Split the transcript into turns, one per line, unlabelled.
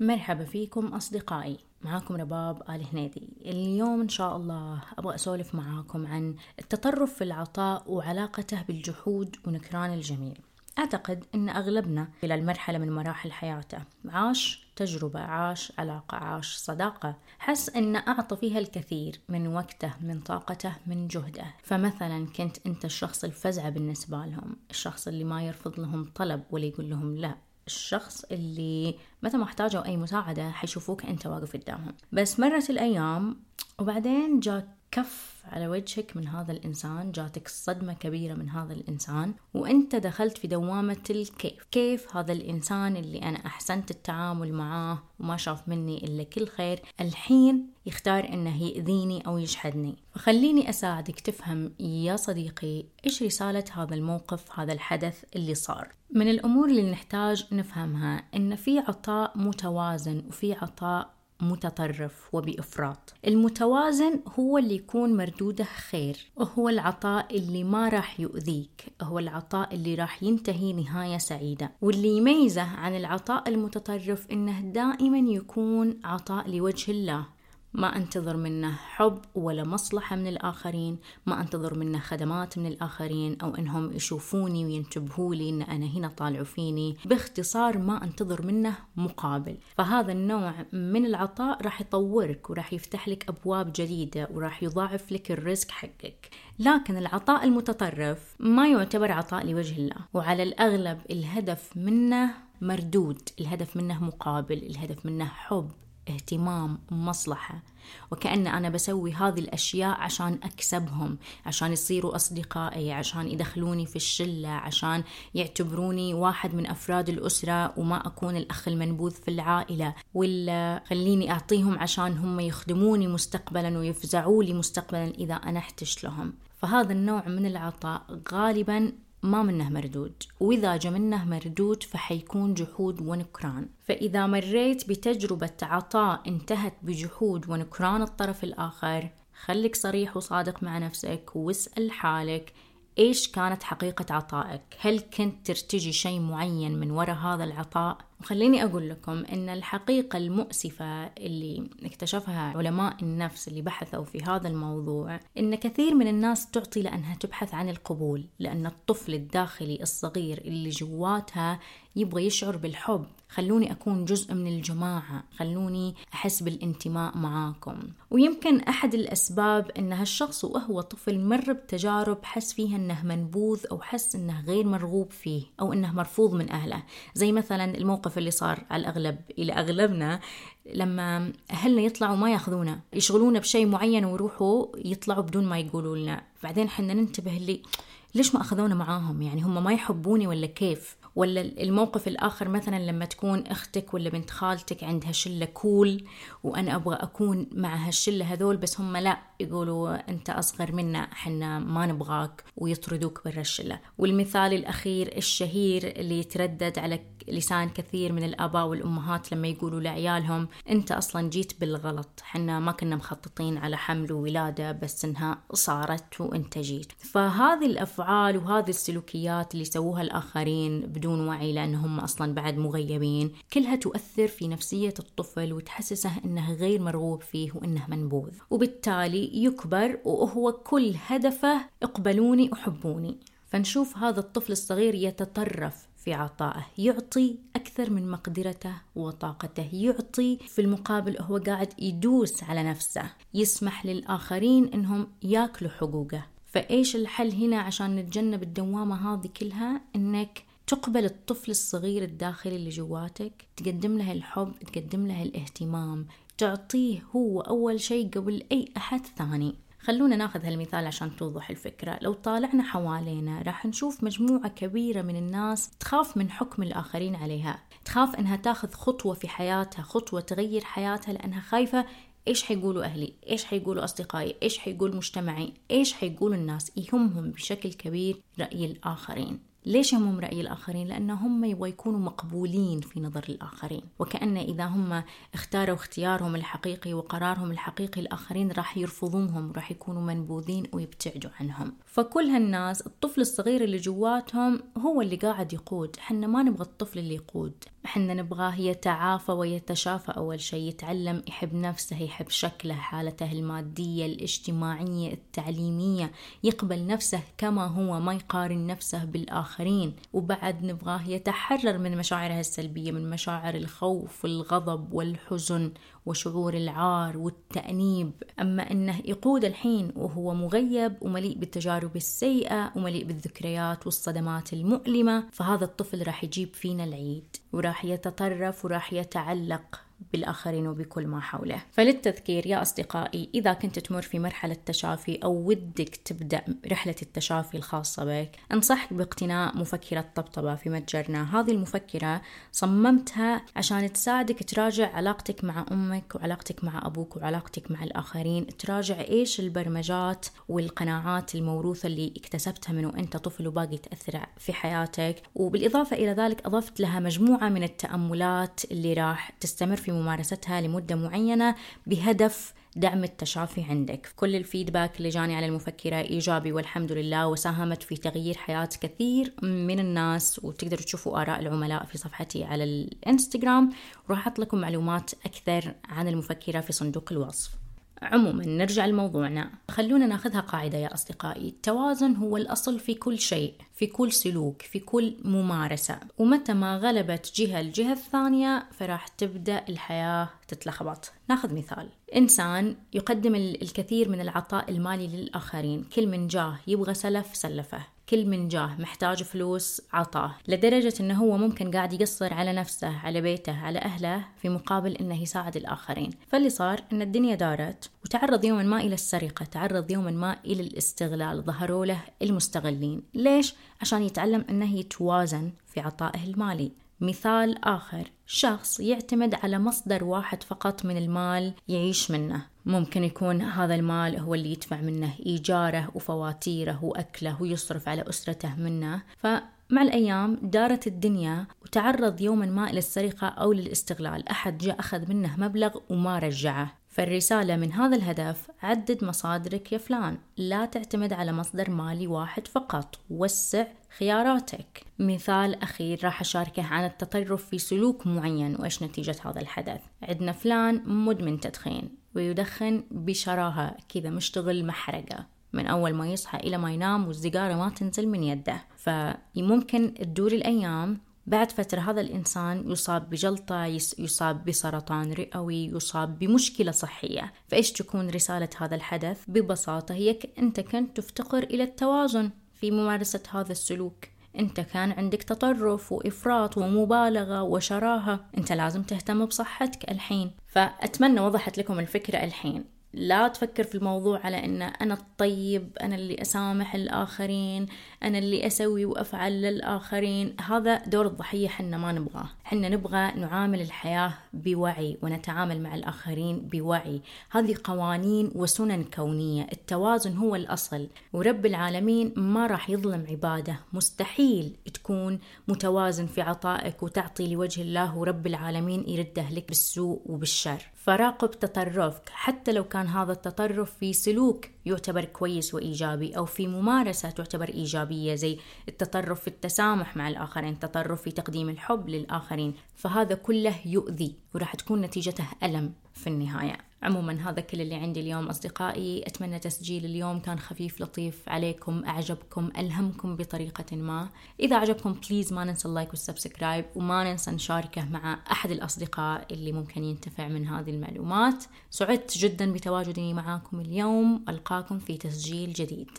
مرحبا فيكم أصدقائي معاكم رباب آل هنيدي. اليوم إن شاء الله أبغى أسولف معاكم عن التطرف في العطاء وعلاقته بالجحود ونكران الجميل أعتقد أن أغلبنا خلال مرحلة من مراحل حياته. عاش تجربة عاش علاقة عاش صداقة. حس أن أعطى فيها الكثير من وقته من طاقته من جهده. فمثلا كنت أنت الشخص الفزعة بالنسبة لهم الشخص اللي ما يرفض لهم طلب ولا يقول لهم لا. الشخص اللي متى ما احتاجوا أي مساعدة حيشوفوك أنت واقف قدامهم. بس مرت الأيام وبعدين جاك كف على وجهك من هذا الإنسان جاتك صدمة كبيرة من هذا الإنسان وأنت دخلت في دوامة الكيف. كيف هذا الإنسان اللي أنا أحسنت التعامل معاه وما شاف مني إلا كل خير الحين يختار إنه يأذيني أو يجحدني فخليني أساعدك تفهم يا صديقي إيش رسالة هذا الموقف هذا الحدث اللي صار. من الأمور اللي نحتاج نفهمها إن في عطاء متوازن وفي عطاء متطرف وبإفراط. المتوازن هو اللي يكون مردوده خير وهو العطاء اللي ما راح يؤذيك هو العطاء اللي راح ينتهي نهاية سعيدة. واللي يميزه عن العطاء المتطرف إنه دائما يكون عطاء لوجه الله. ما أنتظر منه حب ولا مصلحة من الآخرين ما أنتظر منه خدمات من الآخرين أو إنهم يشوفوني وينتبهوا لي إن أنا هنا طالعوا فيني. باختصار ما أنتظر منه مقابل. فهذا النوع من العطاء راح يطورك وراح يفتح لك أبواب جديدة وراح يضاعف لك الرزق حقك. لكن العطاء المتطرف ما يعتبر عطاء لوجه الله. وعلى الأغلب الهدف منه مردود الهدف منه مقابل الهدف منه حب. اهتمام ومصلحة وكأن أنا بسوي هذه الأشياء عشان أكسبهم عشان يصيروا أصدقائي عشان يدخلوني في الشلة عشان يعتبروني واحد من أفراد الأسرة وما أكون الأخ المنبوذ في العائلة. ولا خليني أعطيهم عشان هم يخدموني مستقبلا ويفزعوا لي مستقبلا إذا أنا أحتجت لهم. فهذا النوع من العطاء غالبا ما منه مردود وإذا جا منه مردود فحيكون جحود ونكران فإذا مريت بتجربة عطاء انتهت بجحود ونكران الطرف الآخر خليك صريح وصادق مع نفسك واسأل حالك إيش كانت حقيقة عطائك؟ هل كنت ترتجي شيء معين من وراء هذا العطاء؟ وخليني أقول لكم إن الحقيقة المؤسفة اللي اكتشفها علماء النفس اللي بحثوا في هذا الموضوع إن كثير من الناس تعطي لأنها تبحث عن القبول لأن الطفل الداخلي الصغير اللي جواتها يبغى يشعر بالحب. خلوني أكون جزء من الجماعة. خلوني أحس بالانتماء معاكم. ويمكن أحد الأسباب أن هالشخص وهو طفل مر بتجارب حس فيها أنه منبوذ أو حس أنه غير مرغوب فيه أو أنه مرفوض من أهله. زي مثلا الموقف اللي صار على الأغلب إلى أغلبنا لما أهلنا يطلعوا ما يأخذونا. يشغلونا بشيء معين ويروحوا يطلعوا بدون ما يقولوا لنا. بعدين حنا ننتبه لي ليش ما أخذونا معاهم؟ يعني هم ما يحبوني ولا كيف؟ ولا الموقف الآخر مثلا لما تكون أختك ولا بنت خالتك عندها شلة كول وأنا أبغى أكون مع هالشلة هذول بس هم لا يقولوا أنت أصغر منا حنا ما نبغاك ويطردوك برا الشلة. والمثال الأخير الشهير اللي يتردد على لسان كثير من الآباء والأمهات لما يقولوا لعيالهم أنت أصلا جيت بالغلط. حنا ما كنا مخططين على حمل وولادة بس إنها صارت وأنت جيت. فهذه الأفعال وهذه السلوكيات اللي سووها الآخرين بدون وعي لأنهم أصلا بعد مغيبين كلها تؤثر في نفسية الطفل وتحسسه أنه غير مرغوب فيه وأنه منبوذ. وبالتالي يكبر وهو كل هدفه اقبلوني وحبوني فنشوف هذا الطفل الصغير يتطرف في عطائه. يعطي أكثر من مقدرته وطاقته. يعطي في المقابل هو قاعد يدوس على نفسه. يسمح للآخرين أنهم ياكلوا حقوقه. فإيش الحل هنا عشان نتجنب الدوامة هذه كلها؟ أنك تقبل الطفل الصغير الداخلي اللي جواتك تقدم له الحب تقدم له الاهتمام تعطيه هو أول شيء قبل أي أحد ثاني. خلونا ناخذ هالمثال عشان توضح الفكرة. لو طالعنا حوالينا راح نشوف مجموعة كبيرة من الناس تخاف من حكم الآخرين عليها. تخاف إنها تاخذ خطوة في حياتها خطوة تغير حياتها لأنها خايفة إيش حيقولوا أهلي؟ إيش حيقولوا أصدقائي؟ إيش حيقول مجتمعي؟ إيش حيقولوا الناس؟ يهمهم بشكل كبير رأي الآخرين. ليش يهمهم رأي الآخرين؟ لأن هم يبغوا يكونوا مقبولين في نظر الآخرين. وكأن إذا هم اختاروا اختيارهم الحقيقي وقرارهم الحقيقي الآخرين راح يرفضونهم راح يكونوا منبوذين ويبتعدوا عنهم. فكل هالناس الطفل الصغير اللي جواتهم هو اللي قاعد يقود. حنا ما نبغى الطفل اللي يقود. إحنا نبغاه يتعافى ويتشافى. أول شيء يتعلم يحب نفسه يحب شكله حالته المادية الاجتماعية التعليمية. يقبل نفسه كما هو ما يقارن نفسه بالآخرين. وبعد نبغاه يتحرر من مشاعره السلبية من مشاعر الخوف والغضب والحزن وشعور العار والتأنيب. أما أنه يقود الحين وهو مغيب ومليء بالتجارب السيئة ومليء بالذكريات والصدمات المؤلمة فهذا الطفل راح يجيب فينا العيد. وراح يتطرف وراح يتعلق. بالآخرين وبكل ما حوله. فللتذكير يا أصدقائي إذا كنت تمر في مرحلة تشافي أو ودك تبدأ رحلة التشافي الخاصة بك أنصحك باقتناء مفكرة طبطبة في متجرنا. هذه المفكرة صممتها عشان تساعدك تراجع علاقتك مع أمك وعلاقتك مع أبوك وعلاقتك مع الآخرين تراجع إيش البرمجات والقناعات الموروثة اللي اكتسبتها من وأنت طفل وباقي تأثر في حياتك. وبالإضافة إلى ذلك أضفت لها مجموعة من التأملات اللي راح تستمر في ممارستها لمدة معينة بهدف دعم التشافي عندك. كل الفيدباك اللي جاني على المفكرة إيجابي والحمد لله وساهمت في تغيير حياة كثير من الناس وتقدروا تشوفوا آراء العملاء في صفحتي على الإنستغرام. وراح أحط لكم معلومات أكثر عن المفكرة في صندوق الوصف. عموما نرجع لموضوعنا. خلونا ناخذها قاعدة يا أصدقائي. التوازن هو الأصل في كل شيء في كل سلوك في كل ممارسة. ومتى ما غلبت جهة الجهة الثانية فراح تبدأ الحياة تتلخبط. ناخذ مثال. إنسان يقدم الكثير من العطاء المالي للآخرين. كل من جاه يبغى سلف سلفه. كل من جاه محتاج فلوس عطاه لدرجة إنه هو ممكن قاعد يقصر على نفسه على بيته على أهله في مقابل إنه يساعد الآخرين. فاللي صار إن الدنيا دارت وتعرض يوما ما إلى السرقة تعرض يوما ما إلى الاستغلال ظهروا له المستغلين. ليش؟ عشان يتعلم إنه يتوازن في عطائه المالي. مثال آخر. شخص يعتمد على مصدر واحد فقط من المال يعيش منه. ممكن يكون هذا المال هو اللي يدفع منه إيجاره وفواتيره وأكله ويصرف على أسرته منه. فمع الأيام دارت الدنيا وتعرض يوما ما إلى السرقة أو للاستغلال. أحد جاء أخذ منه مبلغ وما رجعه. فالرسالة من هذا الهدف عدد مصادرك يا فلان. لا تعتمد على مصدر مالي واحد فقط. وسع خياراتك. مثال أخير راح أشاركه عن التطرف في سلوك معين وإيش نتيجة هذا الحدث. عندنا فلان مدمن تدخين ويدخن بشراهة كذا مشتغل محرقة. من أول ما يصحى إلى ما ينام والسيجارة ما تنزل من يده. فممكن تدور الأيام بعد فترة هذا الإنسان يصاب بجلطة يصاب بسرطان رئوي يصاب بمشكلة صحية. فإيش تكون رسالة هذا الحدث؟ ببساطة هي أنت كنت تفتقر إلى التوازن في ممارسة هذا السلوك. أنت كان عندك تطرف وإفراط ومبالغة وشراهة. أنت لازم تهتم بصحتك الحين. فأتمنى وضحت لكم الفكرة الحين. لا تفكر في الموضوع على إن أنا الطيب أنا اللي أسامح الآخرين أنا اللي أسوي وأفعل للآخرين. هذا دور الضحية حنا ما نبغاه. حنا نبغى نعامل الحياة بوعي ونتعامل مع الآخرين بوعي. هذه قوانين وسنن كونية. التوازن هو الأصل. ورب العالمين ما راح يظلم عباده. مستحيل تكون متوازن في عطائك وتعطي لوجه الله ورب العالمين يرده لك بالسوء وبالشر. فراقب تطرفك حتى لو كان هذا التطرف في سلوك يعتبر كويس وإيجابي أو في ممارسة تعتبر إيجابية زي التطرف في التسامح مع الآخرين التطرف في تقديم الحب للآخرين فهذا كله يؤذي وراح تكون نتيجته ألم في النهاية. عموما هذا كل اللي عندي اليوم أصدقائي أتمنى تسجيل اليوم كان خفيف لطيف عليكم أعجبكم ألهمكم بطريقة ما. إذا عجبكم please ما ننسى ال like وال subscribe وما ننسى نشاركه مع أحد الأصدقاء اللي ممكن ينتفع من هذه المعلومات. سعدت جدا بتواجدي معاكم اليوم ألقاكم في تسجيل جديد.